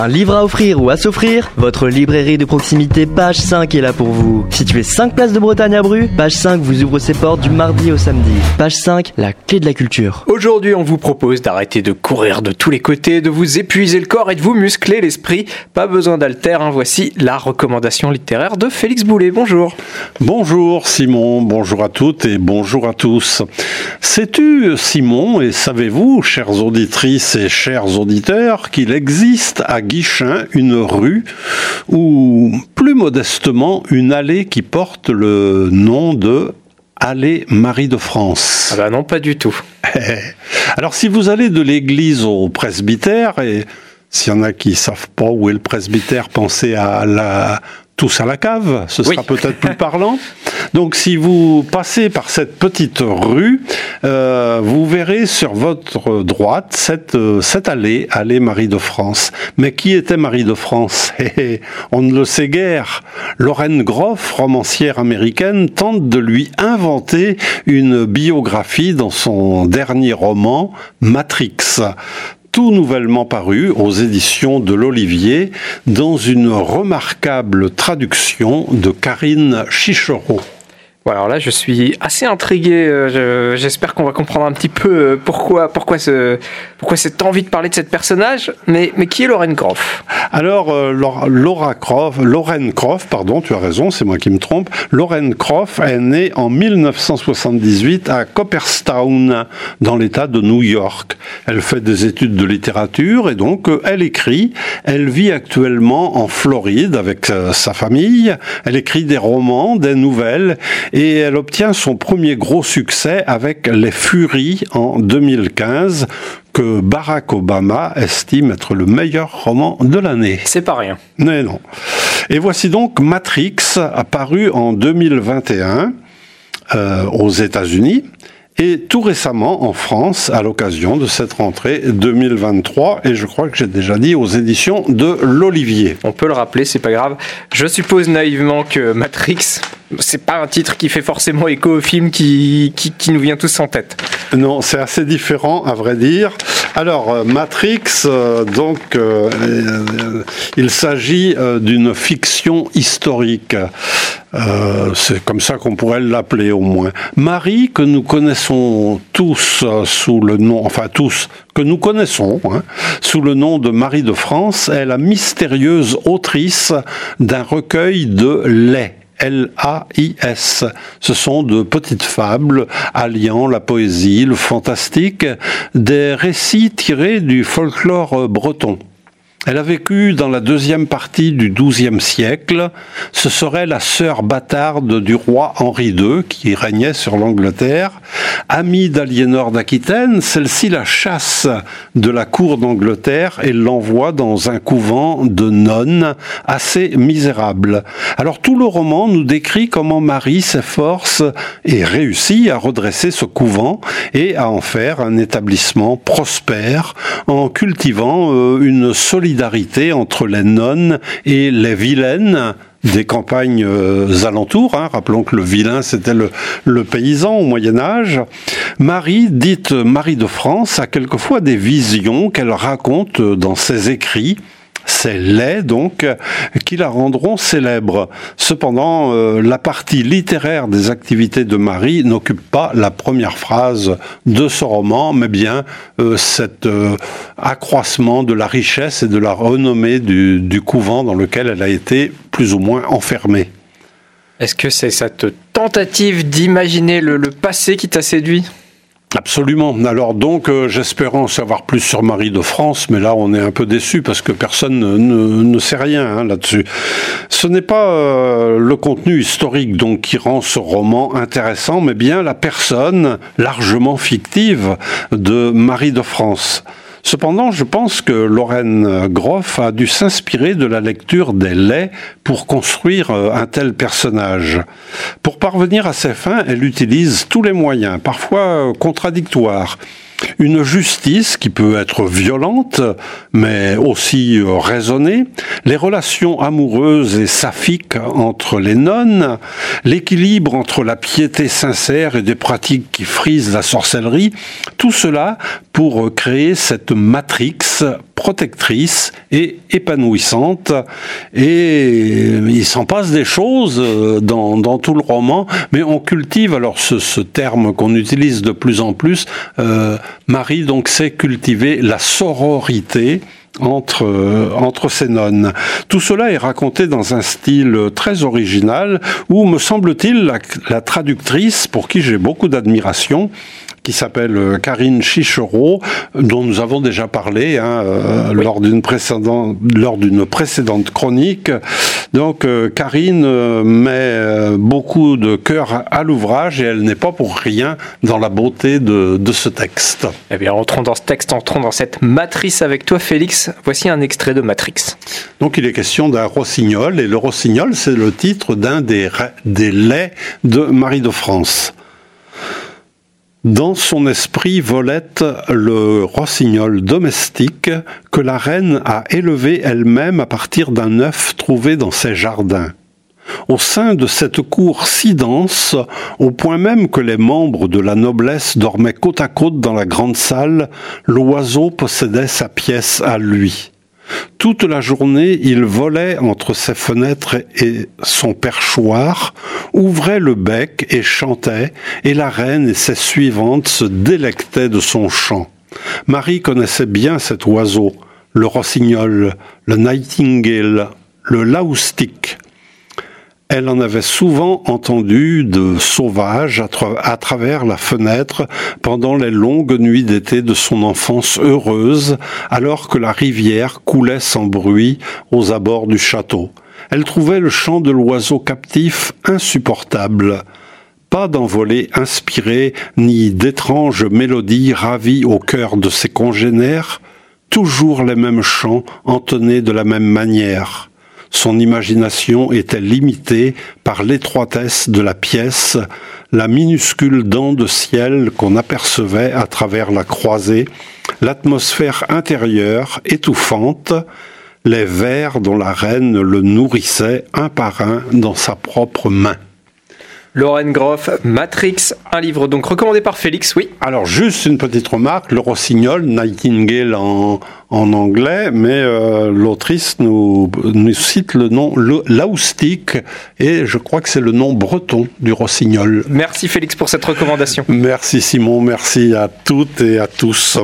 Un livre à offrir ou à s'offrir Votre librairie de proximité Page 5 est là pour vous. Situé 5 places de Bretagne à Bru, Page 5 vous ouvre ses portes du mardi au samedi. Page 5, la clé de la culture. Aujourd'hui, on vous propose d'arrêter de courir de tous les côtés, de vous épuiser le corps et de vous muscler l'esprit. Pas besoin d'alter, hein. voici la recommandation littéraire de Félix Boulet. Bonjour. Bonjour Simon, bonjour à toutes et bonjour à tous. Sais-tu Simon et savez-vous, chères auditrices et chers auditeurs, qu'il existe à Guichin une rue ou plus modestement une allée qui porte le nom de Allée Marie de France. Ah bah non, pas du tout. Alors si vous allez de l'église au presbytère, et s'il y en a qui savent pas où est le presbytère, pensez à la tous à la cave, ce sera peut-être plus parlant. Donc si vous passez par cette petite rue, euh, vous verrez sur votre droite cette, euh, cette allée, allée Marie de France. Mais qui était Marie de France? Eh, eh, On ne le sait guère. Lorraine Groff, romancière américaine, tente de lui inventer une biographie dans son dernier roman, Matrix tout nouvellement paru aux éditions de l'Olivier dans une remarquable traduction de Karine Chichereau alors là, je suis assez intrigué. Euh, j'espère qu'on va comprendre un petit peu euh, pourquoi, pourquoi, ce, pourquoi cette envie de parler de cette personnage. Mais, qui est Lorraine Croft? Alors, euh, Laura Croft, Lorraine Croft, pardon, tu as raison, c'est moi qui me trompe. Lorraine Croft est née en 1978 à Copperstown, dans l'État de New York. Elle fait des études de littérature et donc elle écrit. Elle vit actuellement en Floride avec sa famille. Elle écrit des romans, des nouvelles et elle obtient son premier gros succès avec Les Furies en 2015 que Barack Obama estime être le meilleur roman de l'année. C'est pas rien. Mais non. Et voici donc Matrix, apparu en 2021 euh, aux États-Unis et tout récemment en France à l'occasion de cette rentrée 2023 et je crois que j'ai déjà dit aux éditions de l'Olivier. On peut le rappeler, c'est pas grave. Je suppose naïvement que Matrix c'est pas un titre qui fait forcément écho au film qui, qui, nous vient tous en tête. Non, c'est assez différent à vrai dire. Alors, euh, Matrix, euh, donc, euh, il s'agit d'une fiction historique. c'est comme ça qu'on pourrait l'appeler au moins. Marie, que nous connaissons tous sous le nom, enfin tous, que nous connaissons hein, sous le nom de Marie de France, est la mystérieuse autrice d'un recueil de lait. L-A-I-S. Ce sont de petites fables alliant la poésie, le fantastique, des récits tirés du folklore breton. Elle a vécu dans la deuxième partie du XIIe siècle. Ce serait la sœur bâtarde du roi Henri II qui régnait sur l'Angleterre. Amie d'Aliénor d'Aquitaine, celle-ci la chasse de la cour d'Angleterre et l'envoie dans un couvent de nonnes assez misérable. Alors tout le roman nous décrit comment Marie s'efforce et réussit à redresser ce couvent et à en faire un établissement prospère en cultivant euh, une entre les nonnes et les vilaines des campagnes euh, alentours. Hein. Rappelons que le vilain, c'était le, le, paysan au Moyen Âge. Marie, dite Marie de France, a quelquefois des visions qu'elle raconte dans ses écrits c'est les donc qui la rendront célèbre. Cependant, euh, la partie littéraire des activités de Marie n'occupe pas la première phrase de ce roman, mais bien euh, cet euh, accroissement de la richesse et de la renommée du, couvent dans lequel elle a été plus ou moins enfermée. Est-ce que c'est cette tentative d'imaginer le passé qui t'a séduit? Absolument. Alors donc, euh, j'espère en savoir plus sur Marie de France, mais là, on est un peu déçu parce que personne ne, sait rien hein, là-dessus. Ce n'est pas euh, le contenu historique donc qui rend ce roman intéressant, mais bien la personne largement fictive de Marie de France. Cependant, je pense que Lorraine Groff a dû s'inspirer de la lecture des laits pour construire euh, un tel personnage. Pour parvenir à ses fins, elle utilise tous les moyens, parfois contradictoires. Une justice qui peut être violente, mais aussi euh, raisonnée, les relations amoureuses et saphiques entre les nonnes, l'équilibre entre la piété sincère et des pratiques qui frisent la sorcellerie, tout cela pour créer cette matrix protectrice et épanouissante. Et il s'en passe des choses euh, dans, tout le roman, mais on cultive, alors ce, terme qu'on utilise de plus en plus, euh, Marie donc sait cultiver la sororité entre, euh, entre ces nonnes. Tout cela est raconté dans un style très original où, me semble-t-il, la, la traductrice, pour qui j'ai beaucoup d'admiration, qui s'appelle euh, Karine Chichereau, dont nous avons déjà parlé hein, euh, oui. lors d'une précédente, lors d'une précédente chronique. Donc euh, Karine euh, met euh, beaucoup de cœur à l'ouvrage et elle n'est pas pour rien dans la beauté de, de ce texte. Eh bien, entrons dans ce texte, entrons dans cette matrice avec toi, Félix. Voici un extrait de Matrix. Donc il est question d'un rossignol et le rossignol, c'est le titre d'un des, des laits de Marie de France. Dans son esprit volette le rossignol domestique que la reine a élevé elle-même à partir d'un œuf trouvé dans ses jardins. Au sein de cette cour si dense, au point même que les membres de la noblesse dormaient côte à côte dans la grande salle, l'oiseau possédait sa pièce à lui. Toute la journée, il volait entre ses fenêtres et son perchoir, ouvrait le bec et chantait, et la reine et ses suivantes se délectaient de son chant. Marie connaissait bien cet oiseau, le rossignol, le nightingale, le laustic. Elle en avait souvent entendu de sauvages à, tra à, travers la fenêtre pendant les longues nuits d'été de son enfance heureuse, alors que la rivière coulait sans bruit aux abords du château. Elle trouvait le chant de l'oiseau captif insupportable. Pas d'envolée inspirée, ni d'étranges mélodies ravies au cœur de ses congénères, toujours les mêmes chants entonnés de la même manière son imagination était limitée par l'étroitesse de la pièce, la minuscule dent de ciel qu'on apercevait à travers la croisée, l'atmosphère intérieure étouffante, les vers dont la reine le nourrissait un par un dans sa propre main. Lauren Groff, Matrix, un livre donc recommandé par Félix, oui. Alors juste une petite remarque, le rossignol, Nightingale en, en anglais, mais euh, l'autrice nous, nous, cite le nom laustique et je crois que c'est le nom breton du rossignol. Merci Félix pour cette recommandation. Merci Simon, merci à toutes et à tous.